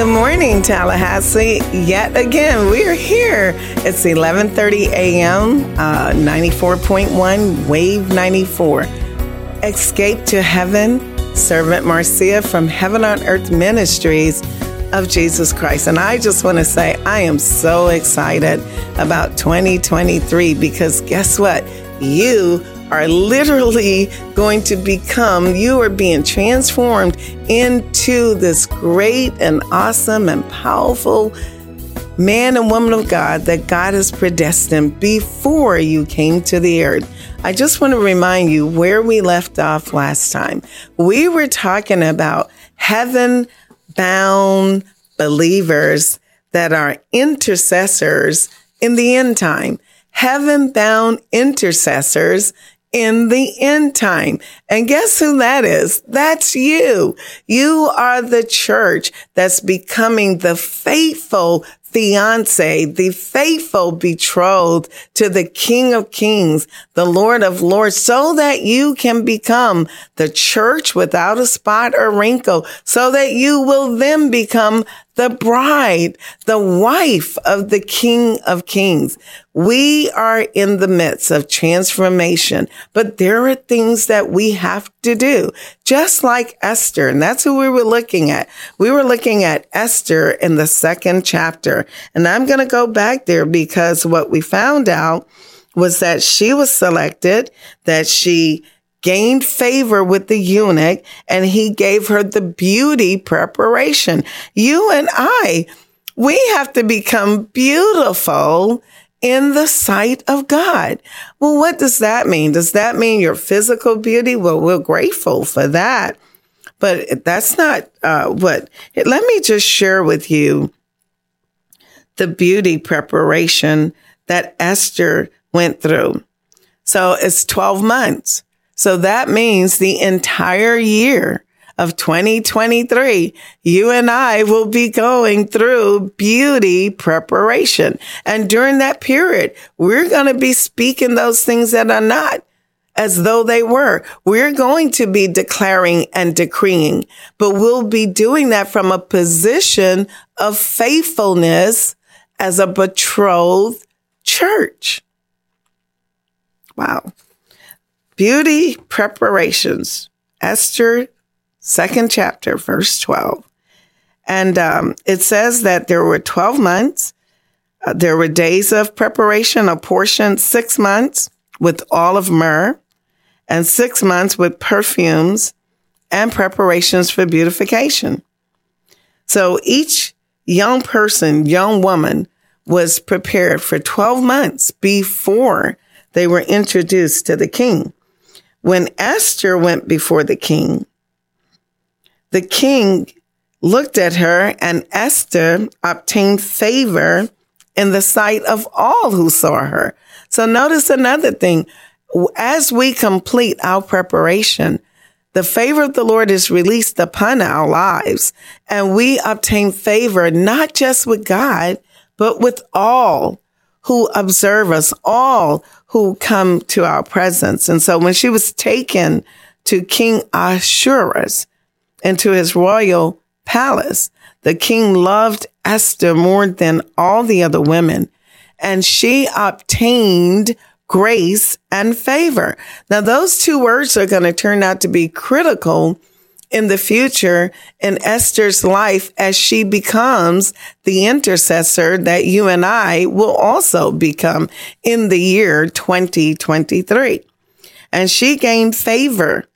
Good morning, Tallahassee. Yet again, we're here. It's 11:30 a.m. Uh, 94.1 Wave 94. Escape to Heaven. Servant Marcia from Heaven on Earth Ministries of Jesus Christ. And I just want to say I am so excited about 2023 because guess what? You are literally going to become, you are being transformed into this great and awesome and powerful man and woman of God that God has predestined before you came to the earth. I just want to remind you where we left off last time. We were talking about heaven bound believers that are intercessors in the end time. Heaven bound intercessors in the end time. And guess who that is? That's you. You are the church that's becoming the faithful fiance, the faithful betrothed to the King of Kings, the Lord of Lords, so that you can become the church without a spot or wrinkle, so that you will then become the bride, the wife of the King of Kings. We are in the midst of transformation, but there are things that we have to do, just like Esther. And that's who we were looking at. We were looking at Esther in the second chapter. And I'm going to go back there because what we found out was that she was selected, that she gained favor with the eunuch and he gave her the beauty preparation. You and I, we have to become beautiful in the sight of God. Well, what does that mean? Does that mean your physical beauty? Well, we're grateful for that. But that's not uh, what. Let me just share with you the beauty preparation that Esther went through. So it's 12 months. So that means the entire year of 2023, you and I will be going through beauty preparation. And during that period, we're going to be speaking those things that are not as though they were. We're going to be declaring and decreeing, but we'll be doing that from a position of faithfulness as a betrothed church. Wow. Beauty preparations. Esther, second chapter, verse 12. And um, it says that there were 12 months. Uh, there were days of preparation, a portion six months with olive myrrh, and six months with perfumes and preparations for beautification. So each young person, young woman was prepared for 12 months before they were introduced to the king. When Esther went before the king, the king looked at her and Esther obtained favor in the sight of all who saw her. So notice another thing. As we complete our preparation, the favor of the Lord is released upon our lives and we obtain favor not just with God, but with all who observe us, all who come to our presence. And so when she was taken to King Ahasuerus into his royal palace, the king loved Esther more than all the other women, and she obtained grace and favor. Now, those two words are going to turn out to be critical in the future in Esther's life as she becomes the intercessor that you and I will also become in the year 2023. And she gained favor,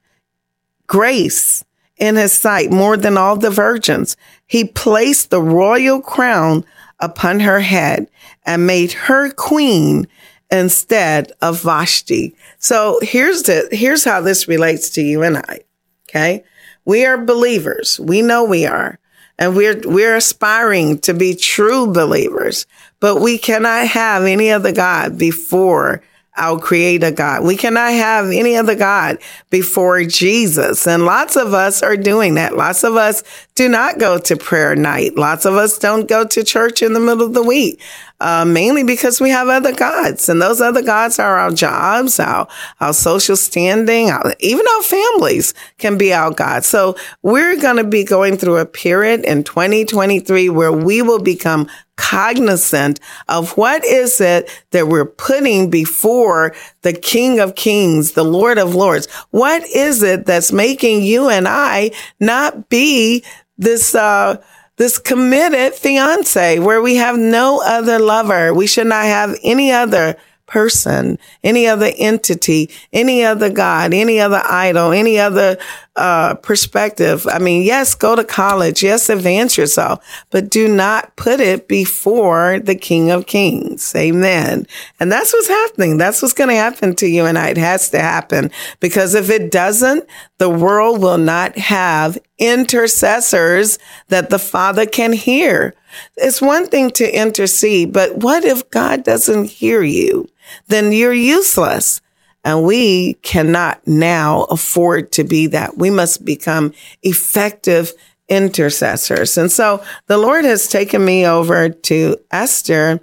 grace in his sight more than all the virgins. He placed the royal crown upon her head and made her queen instead of Vashti. So here's the, here's how this relates to you and I. Okay. We are believers. We know we are. And we're, we're aspiring to be true believers, but we cannot have any other God before our creator God. We cannot have any other God before Jesus. And lots of us are doing that. Lots of us do not go to prayer night. Lots of us don't go to church in the middle of the week. Uh, mainly because we have other gods and those other gods are our jobs, our, our social standing, our, even our families can be our gods. So we're going to be going through a period in 2023 where we will become cognizant of what is it that we're putting before the King of Kings, the Lord of Lords. What is it that's making you and I not be this, uh, this committed fiance where we have no other lover. We should not have any other person, any other entity, any other God, any other idol, any other uh, perspective. I mean, yes, go to college. Yes, advance yourself, but do not put it before the King of Kings. Amen. And that's what's happening. That's what's going to happen to you and I. It has to happen because if it doesn't, the world will not have intercessors that the Father can hear. It's one thing to intercede, but what if God doesn't hear you? Then you're useless. And we cannot now afford to be that. We must become effective intercessors. And so the Lord has taken me over to Esther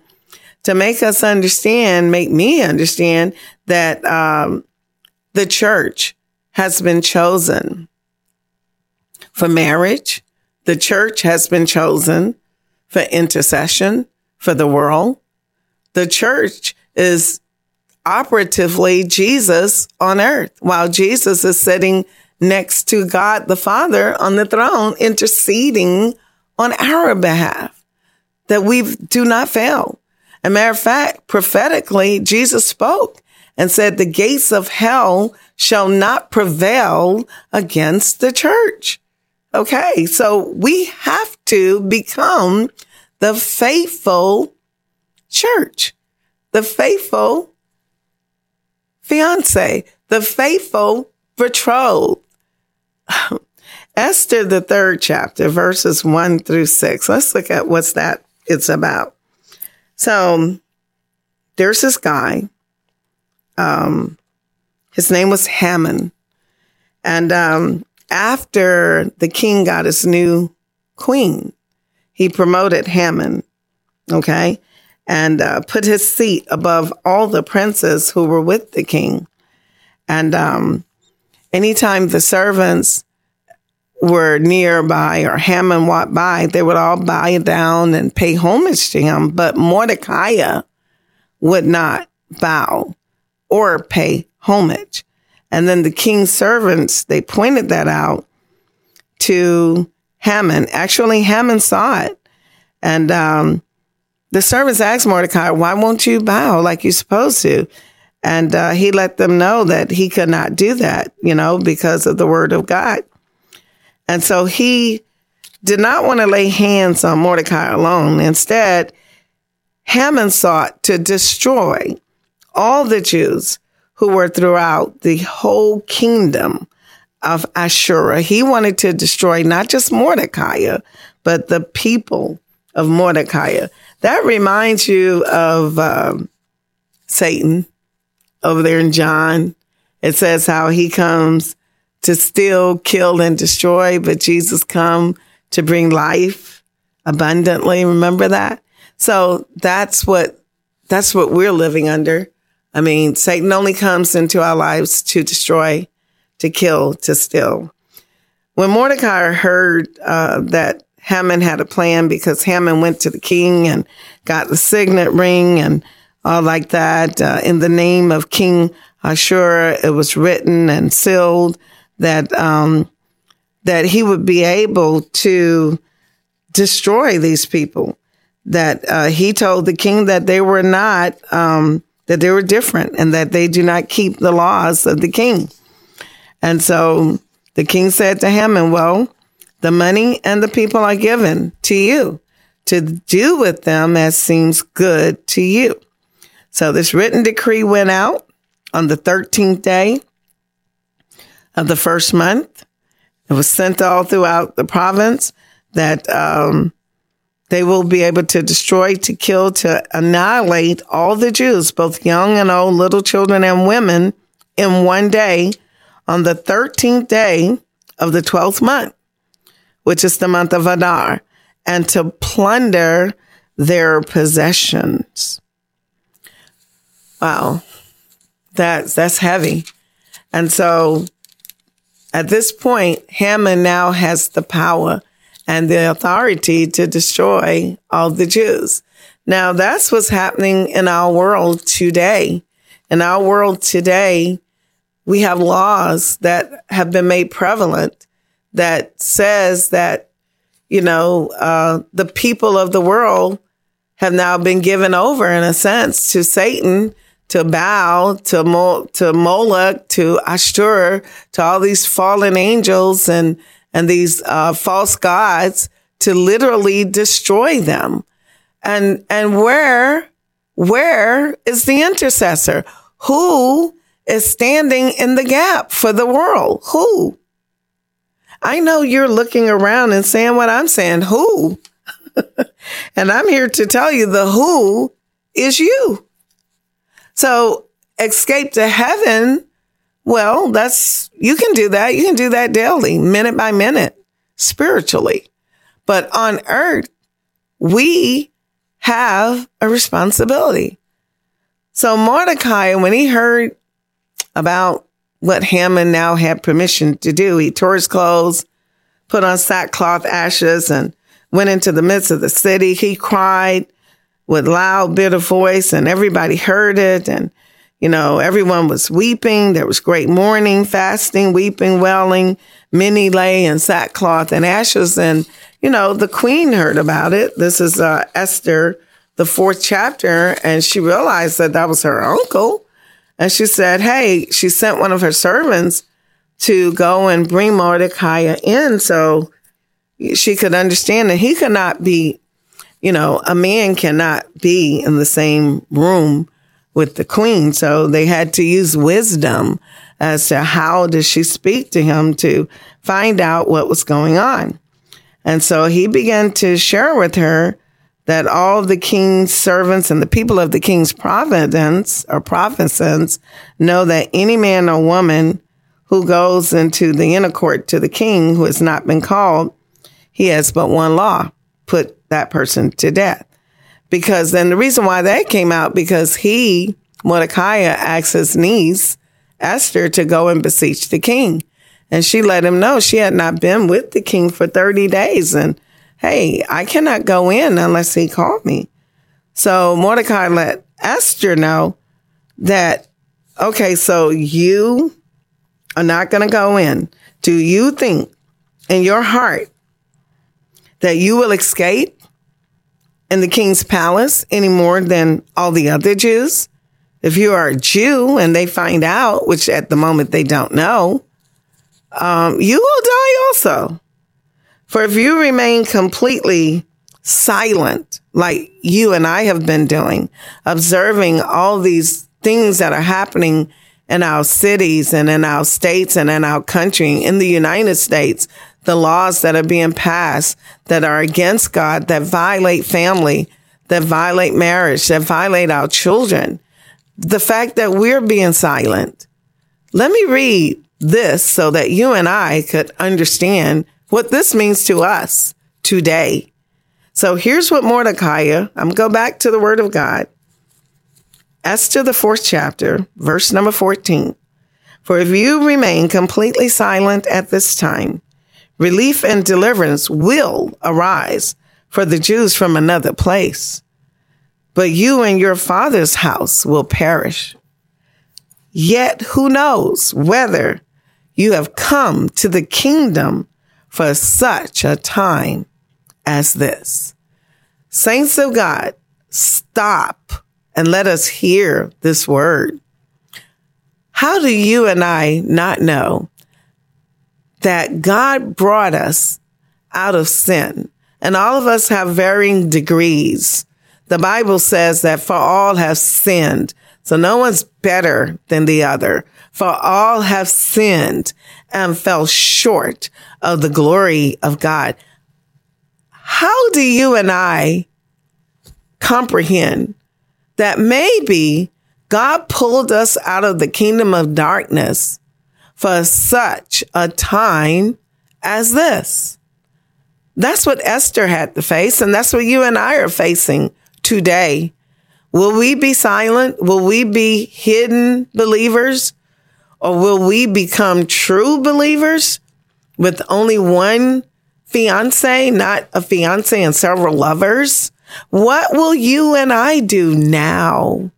to make us understand, make me understand that um, the church has been chosen for marriage. The church has been chosen for intercession for the world. The church is operatively Jesus on earth while Jesus is sitting next to God the Father on the throne, interceding on our behalf that we do not fail. A matter of fact, prophetically, Jesus spoke and said, the gates of hell shall not prevail against the church. Okay. So we have to become the faithful church, the faithful fiance, the faithful betrothed. Esther, the third chapter, verses one through six. Let's look at what's that it's about. So there's this guy. Um, his name was Haman. And um, after the king got his new queen, he promoted Haman. Okay and uh, put his seat above all the princes who were with the king. And um, anytime the servants were nearby or Haman walked by, they would all bow down and pay homage to him. But Mordecai would not bow or pay homage. And then the king's servants, they pointed that out to Haman. Actually, Haman saw it. And um, the servants asked Mordecai, why won't you bow like you're supposed to? And uh, he let them know that he could not do that, you know, because of the word of God. And so he did not want to lay hands on Mordecai alone. Instead, Haman sought to destroy all the Jews who were throughout the whole kingdom of Ashura. He wanted to destroy not just Mordecai, but the people of Mordecai. That reminds you of um, Satan over there in John. It says how he comes to steal, kill, and destroy, but Jesus come to bring life abundantly. Remember that? So that's what that's what we're living under. I mean, Satan only comes into our lives to destroy, to kill, to steal. When Mordecai heard uh, that Haman had a plan because Haman went to the king and got the signet ring and all like that. Uh, in the name of King Ashur, it was written and sealed that, um, that he would be able to destroy these people. That, uh, he told the king that they were not, um, that they were different and that they do not keep the laws of the king. And so The king said to Haman, Well, the money and the people are given to you to do with them as seems good to you. So this written decree went out on the 13th day of the first month. It was sent all throughout the province that um, they will be able to destroy, to kill, to annihilate all the Jews, both young and old, little children and women, in one day on the 13th day of the 12th month, which is the month of Adar, and to plunder their possessions. Wow. That's, that's heavy. And so at this point, Haman now has the power and the authority to destroy all the Jews. Now that's what's happening in our world today. In our world today, we have laws that have been made prevalent that says that, you know, uh, the people of the world have now been given over in a sense to Satan, to Baal, to Mo- to Moloch, to Ashur, to all these fallen angels and and these uh, false gods to literally destroy them. And and where where is the intercessor? Who is standing in the gap for the world? Who? I know you're looking around and saying what I'm saying. Who? and I'm here to tell you the who is you. So escape to heaven. Well, that's, you can do that. You can do that daily, minute by minute, spiritually. But on earth, we have a responsibility. So Mordecai, when he heard about what Haman now had permission to do, he tore his clothes, put on sackcloth ashes, and went into the midst of the city. He cried with loud, bitter voice, and everybody heard it. And, you know, everyone was weeping. There was great mourning, fasting, weeping, wailing. Many lay in sackcloth and ashes. And, you know, the queen heard about it. This is uh, Esther, the fourth chapter. And she realized that that was her uncle. And she said, Hey, she sent one of her servants to go and bring Mordecai in so she could understand that he could not be, you know, a man cannot be in the same room with the queen. So they had to use wisdom as to how does she speak to him to find out what was going on. And so he began to share with her that all the king's servants and the people of the king's providence or provinces know that any man or woman who goes into the inner court to the king who has not been called, he has but one law, put that person to death. Because then the reason why that came out, because he, Mordecai, asked his niece, Esther, to go and beseech the king. And she let him know she had not been with the king for 30 days. And hey, I cannot go in unless he called me. So Mordecai let Esther know that, okay, so you are not going to go in. Do you think in your heart that you will escape in the king's palace any more than all the other Jews? If you are a Jew and they find out, which at the moment they don't know, um, you will die also. For if you remain completely silent, like you and I have been doing, observing all these things that are happening in our cities and in our states and in our country, in the United States, the laws that are being passed that are against God, that violate family, that violate marriage, that violate our children. The fact that we're being silent. Let me read this so that you and I could understand what this means to us today. So here's what Mordecai, I'm going go back to the word of God. Esther, the fourth chapter, verse number 14. For if you remain completely silent at this time, relief and deliverance will arise for the Jews from another place. But you and your father's house will perish. Yet who knows whether you have come to the kingdom for such a time as this. Saints of God, stop and let us hear this word. How do you and I not know that God brought us out of sin. And all of us have varying degrees. The Bible says that for all have sinned. So no one's better than the other. For all have sinned and fell short of the glory of God. How do you and I comprehend that maybe God pulled us out of the kingdom of darkness for such a time as this? That's what Esther had to face, and that's what you and I are facing today. Will we be silent? Will we be hidden believers? Or will we become true believers with only one fiance, not a fiance and several lovers? What will you and I do now,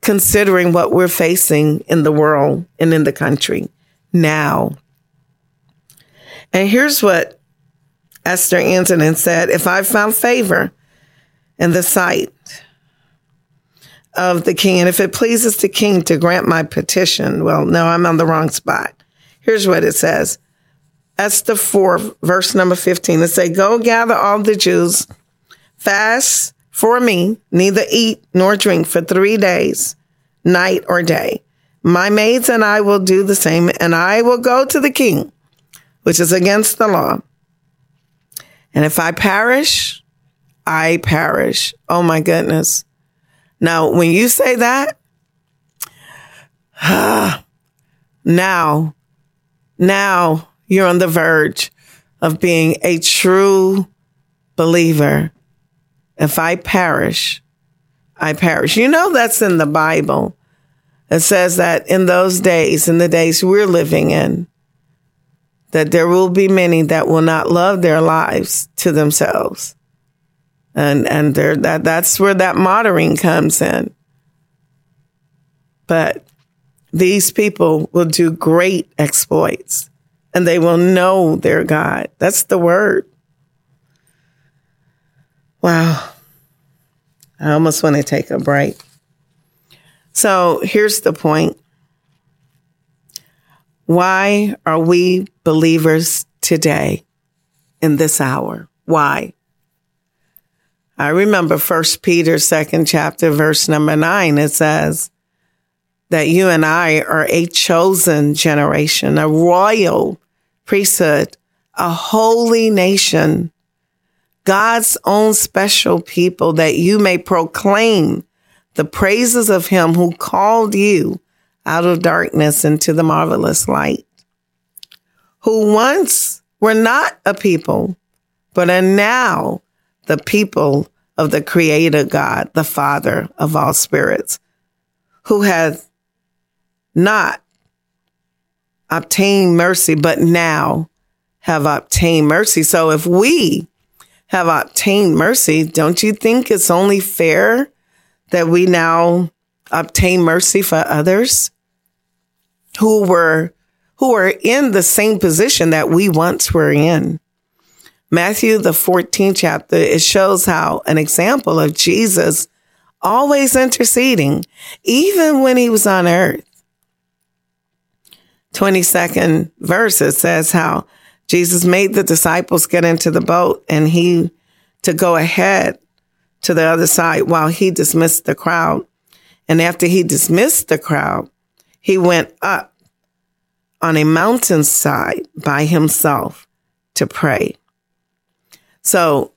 considering what we're facing in the world and in the country now? And here's what Esther and said, If I found favor in the sight of the king, and if it pleases the king to grant my petition, well, no, I'm on the wrong spot. Here's what it says. Esther 4, verse number 15. It say, Go gather all the Jews, fast for me, neither eat nor drink for three days, night or day. My maids and I will do the same, and I will go to the king, which is against the law. And if I perish, I perish. Oh my goodness. Now, when you say that, now, now you're on the verge of being a true believer. If I perish, I perish. You know, that's in the Bible. It says that in those days, in the days we're living in, that there will be many that will not love their lives to themselves. And, and there, that, that's where that martyring comes in. But these people will do great exploits and they will know their God. That's the word. Wow. I almost want to take a break. So here's the point. Why are we believers today in this hour? Why? I remember First Peter second chapter verse number nine. It says that you and I are a chosen generation, a royal priesthood, a holy nation, God's own special people that you may proclaim the praises of him who called you out of darkness into the marvelous light, who once were not a people, but are now the people of the creator God, the father of all spirits, who has not obtained mercy, but now have obtained mercy. So if we have obtained mercy, don't you think it's only fair that we now obtain mercy for others who were who are in the same position that we once were in? Matthew the 14th chapter, it shows how an example of Jesus always interceding, even when he was on earth. 22nd verse, it says how Jesus made the disciples get into the boat and he to go ahead to the other side while he dismissed the crowd. And after he dismissed the crowd, he went up on a mountainside by himself to pray. So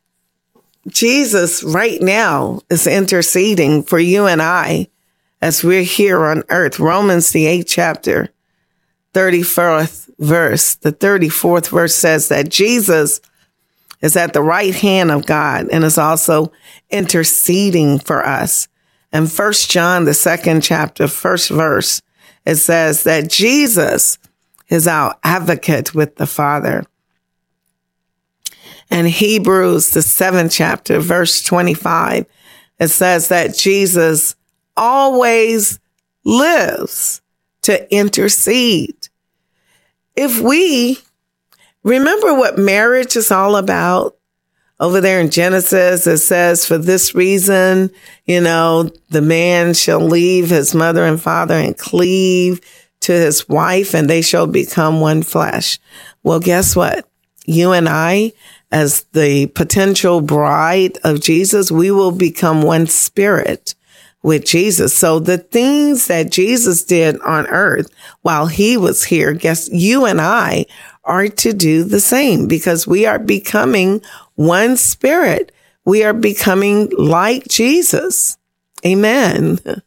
Jesus right now is interceding for you and I as we're here on earth. Romans, the eighth chapter, 34th verse, the 34th verse says that Jesus is at the right hand of God and is also interceding for us. And first John, the second chapter, first verse, it says that Jesus is our advocate with the Father. And Hebrews, the seventh chapter, verse 25, it says that Jesus always lives to intercede. If we remember what marriage is all about, over there in Genesis, it says, for this reason, you know, the man shall leave his mother and father and cleave to his wife and they shall become one flesh. Well, guess what? You and I, as the potential bride of Jesus, we will become one spirit with Jesus. So the things that Jesus did on earth while he was here, guess you and I are to do the same because we are becoming one spirit. We are becoming like Jesus. Amen.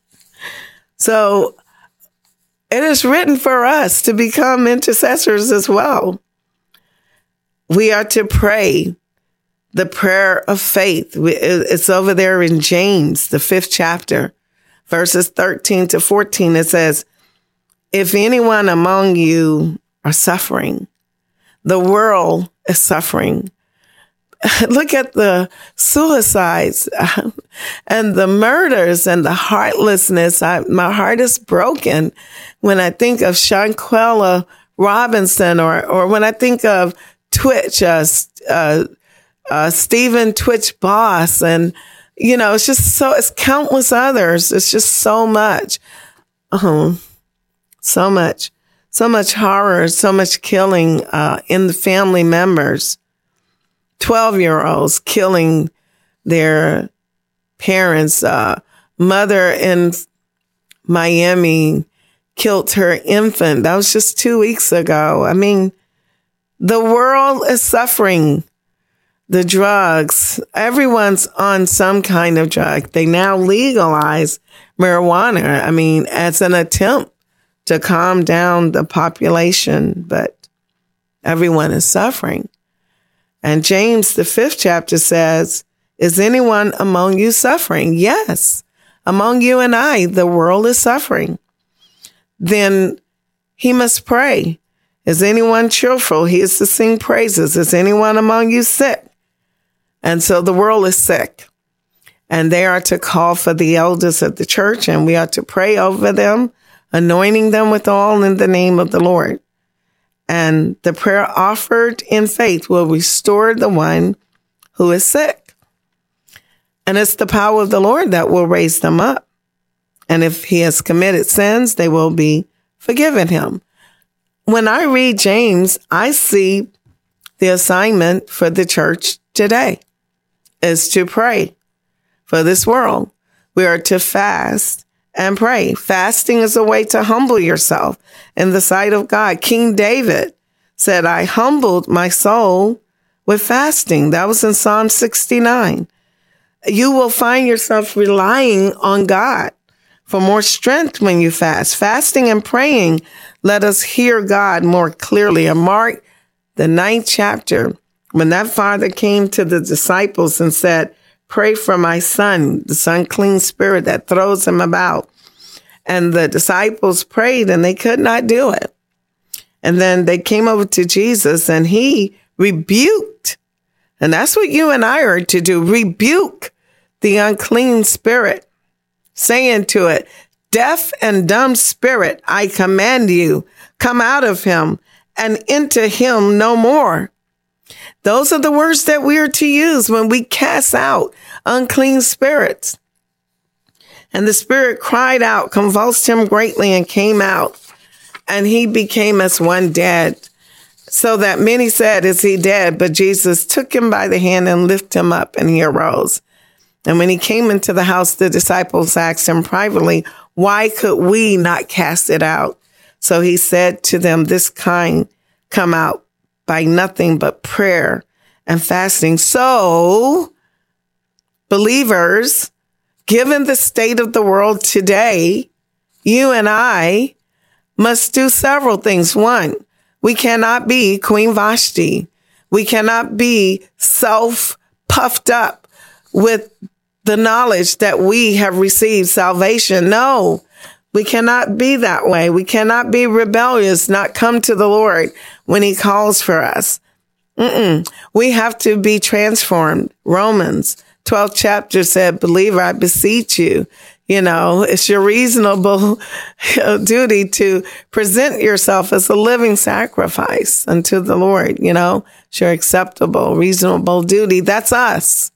So it is written for us to become intercessors as well. We are to pray the prayer of faith. It's over there in James, the fifth chapter, verses 13 to 14. It says, if anyone among you are suffering, the world is suffering. Look at the suicides and the murders and the heartlessness. I, my heart is broken when I think of Shanquella Robinson or, or when I think of Twitch, uh, uh, uh, Stephen Twitch Boss. And, you know, it's just so, it's countless others. It's just so much. Um, so much, so much horror, so much killing, uh, in the family members. 12 year olds killing their parents. Uh, mother in Miami killed her infant. That was just two weeks ago. I mean, the world is suffering. The drugs, everyone's on some kind of drug. They now legalize marijuana. I mean, as an attempt to calm down the population, but everyone is suffering. And James, the fifth chapter says, is anyone among you suffering? Yes. Among you and I, the world is suffering. Then he must pray. Is anyone cheerful? He is to sing praises. Is anyone among you sick? And so the world is sick. And they are to call for the elders of the church and we are to pray over them, anointing them with all in the name of the Lord and the prayer offered in faith will restore the one who is sick. And it's the power of the Lord that will raise them up. And if he has committed sins, they will be forgiven him. When I read James, I see the assignment for the church today is to pray for this world. We are to fast and pray. Fasting is a way to humble yourself in the sight of God. King David said, I humbled my soul with fasting. That was in Psalm 69. You will find yourself relying on God for more strength when you fast. Fasting and praying let us hear God more clearly. And Mark, the ninth chapter, when that father came to the disciples and said, pray for my son, this unclean spirit that throws him about. And the disciples prayed and they could not do it. And then they came over to Jesus and he rebuked. And that's what you and I are to do. Rebuke the unclean spirit, saying to it, deaf and dumb spirit, I command you, come out of him and into him no more. Those are the words that we are to use when we cast out unclean spirits. And the spirit cried out, convulsed him greatly, and came out. And he became as one dead. So that many said, Is he dead? But Jesus took him by the hand and lifted him up, and he arose. And when he came into the house, the disciples asked him privately, Why could we not cast it out? So he said to them, This kind come out by nothing but prayer and fasting. So, believers, given the state of the world today, you and I must do several things. One, we cannot be Queen Vashti. We cannot be self puffed up with the knowledge that we have received salvation. No, we cannot be that way. We cannot be rebellious, not come to the Lord when he calls for us. Mm-mm. We have to be transformed. Romans 12 chapter said, believer, I beseech you. You know, it's your reasonable duty to present yourself as a living sacrifice unto the Lord. You know, it's your acceptable, reasonable duty. That's us.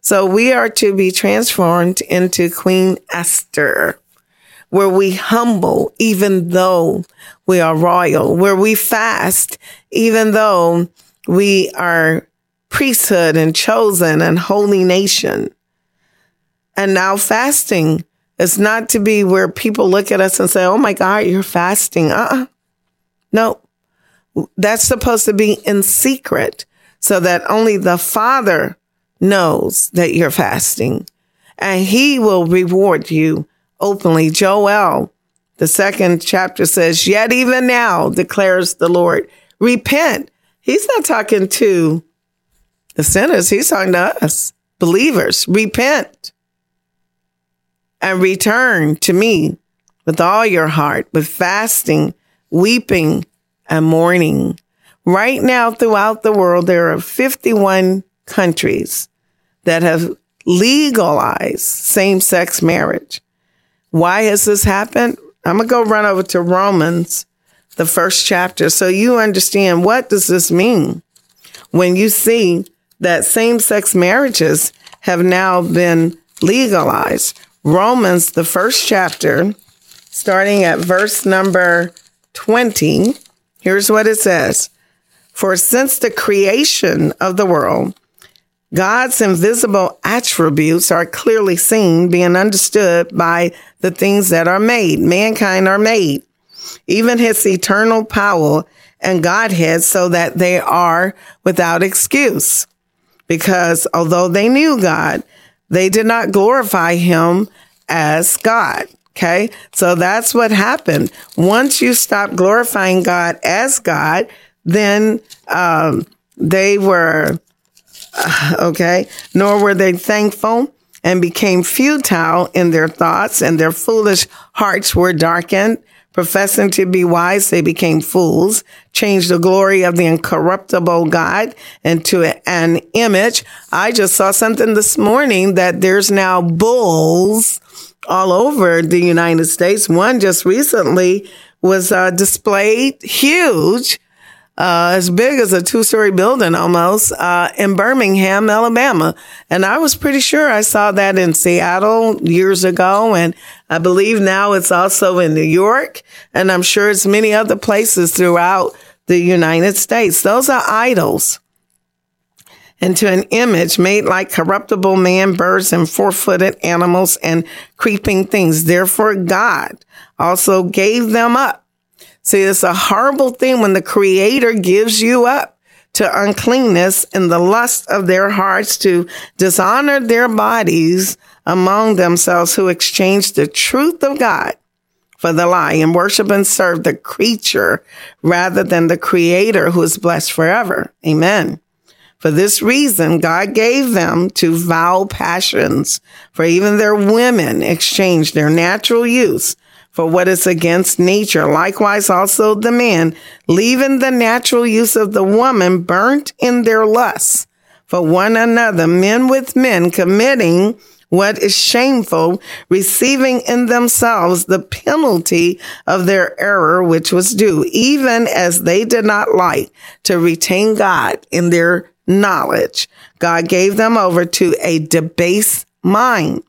So we are to be transformed into Queen Esther where we humble even though we are royal, where we fast even though we are priesthood and chosen and holy nation. And now fasting is not to be where people look at us and say, Oh my God, you're fasting. Uh-uh. No, that's supposed to be in secret so that only the father knows that you're fasting and he will reward you openly. Joel, the second chapter says, yet even now declares the Lord, repent. He's not talking to the sinners. He's talking to us, believers. Repent and return to me with all your heart, with fasting, weeping, and mourning. Right now, throughout the world, there are 51 countries that have legalized same sex marriage. Why has this happened? I'm going to go run over to Romans, the first chapter, so you understand what does this mean when you see that same sex marriages have now been legalized. Romans, the first chapter, starting at verse number 20, here's what it says. For since the creation of the world, God's invisible attributes are clearly seen, being understood by the things that are made. Mankind are made, even his eternal power and Godhead, so that they are without excuse. Because although they knew God, they did not glorify him as God. Okay. So that's what happened. Once you stop glorifying God as God, then um, they were okay, nor were they thankful and became futile in their thoughts, and their foolish hearts were darkened. Professing to be wise, they became fools, changed the glory of the incorruptible God into an image. I just saw something this morning that there's now bulls all over the United States. One just recently was uh, displayed huge uh, as big as a two story building almost, uh, in Birmingham, Alabama. And I was pretty sure I saw that in Seattle years ago. And I believe now it's also in New York. And I'm sure it's many other places throughout the United States. Those are idols into an image made like corruptible man, birds, and four footed animals and creeping things. Therefore, God also gave them up See, it's a horrible thing when the creator gives you up to uncleanness and the lust of their hearts to dishonor their bodies among themselves who exchange the truth of God for the lie and worship and serve the creature rather than the creator who is blessed forever. Amen. For this reason, God gave them to vile passions, for even their women exchanged their natural use for what is against nature. Likewise, also the man, leaving the natural use of the woman, burnt in their lusts for one another, men with men, committing what is shameful, receiving in themselves the penalty of their error, which was due, even as they did not like to retain God in their knowledge. God gave them over to a debased mind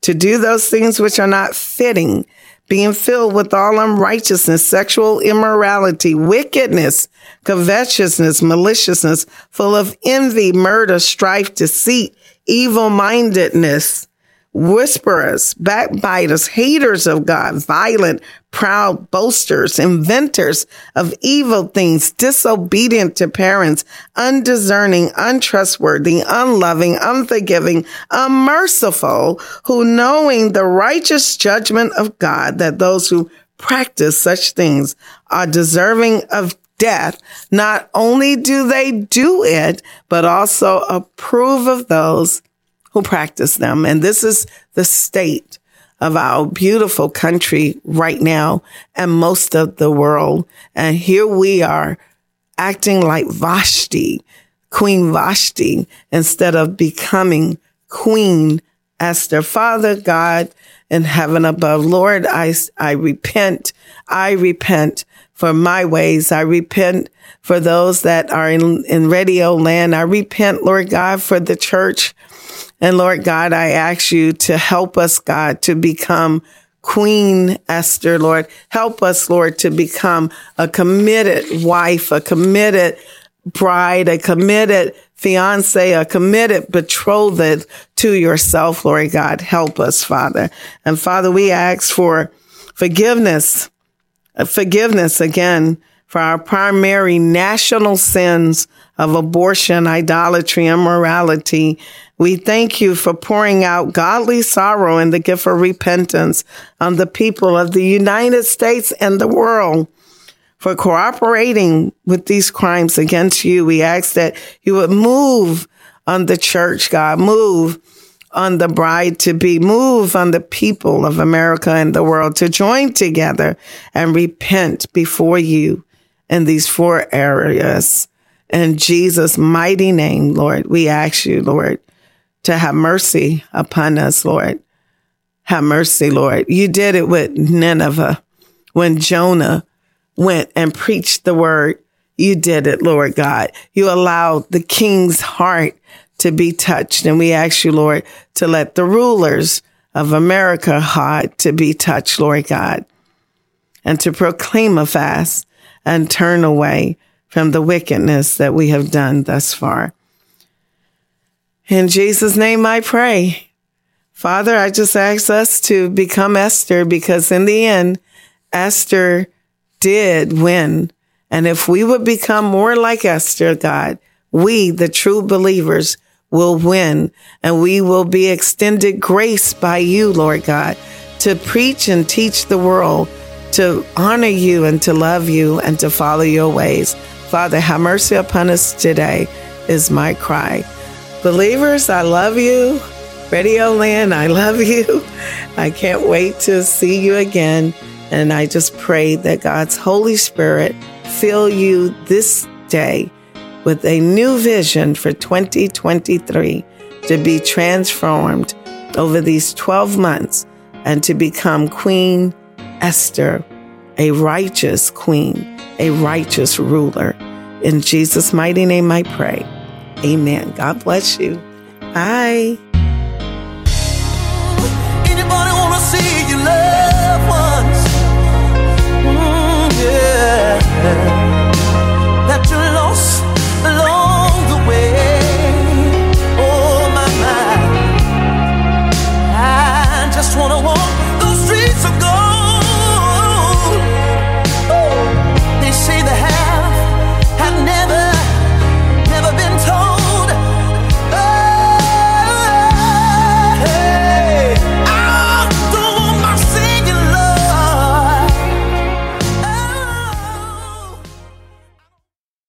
to do those things which are not fitting being filled with all unrighteousness, sexual immorality, wickedness, covetousness, maliciousness, full of envy, murder, strife, deceit, evil mindedness, whisperers, backbiters, haters of God, violent, proud boasters, inventors of evil things, disobedient to parents, undiscerning, untrustworthy, unloving, unforgiving, unmerciful, who knowing the righteous judgment of God that those who practice such things are deserving of death, not only do they do it, but also approve of those who practice them. And this is the state of our beautiful country right now and most of the world. And here we are acting like Vashti, Queen Vashti, instead of becoming Queen Esther. Father God in heaven above, Lord, I, I repent. I repent for my ways. I repent for those that are in, in radio land. I repent, Lord God, for the church and Lord God, I ask you to help us, God, to become Queen Esther, Lord. Help us, Lord, to become a committed wife, a committed bride, a committed fiance, a committed betrothed to yourself, Lord God. Help us, Father. And Father, we ask for forgiveness, forgiveness again for our primary national sins of abortion, idolatry, and immorality. We thank you for pouring out godly sorrow and the gift of repentance on the people of the United States and the world for cooperating with these crimes against you. We ask that you would move on the church, God, move on the bride to be, move on the people of America and the world to join together and repent before you in these four areas. In Jesus' mighty name, Lord, we ask you, Lord, to have mercy upon us, Lord. Have mercy, Lord. You did it with Nineveh when Jonah went and preached the word. You did it, Lord God. You allowed the king's heart to be touched. And we ask you, Lord, to let the rulers of America heart to be touched, Lord God, and to proclaim a fast and turn away from the wickedness that we have done thus far. In Jesus' name I pray. Father, I just ask us to become Esther because in the end, Esther did win. And if we would become more like Esther, God, we, the true believers, will win and we will be extended grace by you, Lord God, to preach and teach the world to honor you and to love you and to follow your ways. Father, have mercy upon us today is my cry. Believers, I love you. Radio Land, I love you. I can't wait to see you again. And I just pray that God's Holy Spirit fill you this day with a new vision for 2023 to be transformed over these 12 months and to become Queen Esther, a righteous queen, a righteous ruler. In Jesus' mighty name I pray. Amen. God bless you. Bye.